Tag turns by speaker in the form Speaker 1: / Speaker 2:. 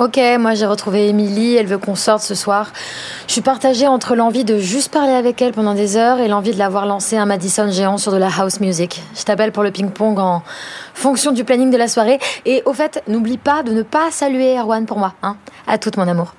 Speaker 1: Ok, moi j'ai retrouvé Émilie, elle veut qu'on sorte ce soir. Je suis partagée entre l'envie de juste parler avec elle pendant des heures et l'envie de l'avoir lancé un Madison géant sur de la house music. Je t'appelle pour le ping-pong en fonction du planning de la soirée. Et au fait, n'oublie pas de ne pas saluer Erwan pour moi. Hein à toute mon amour.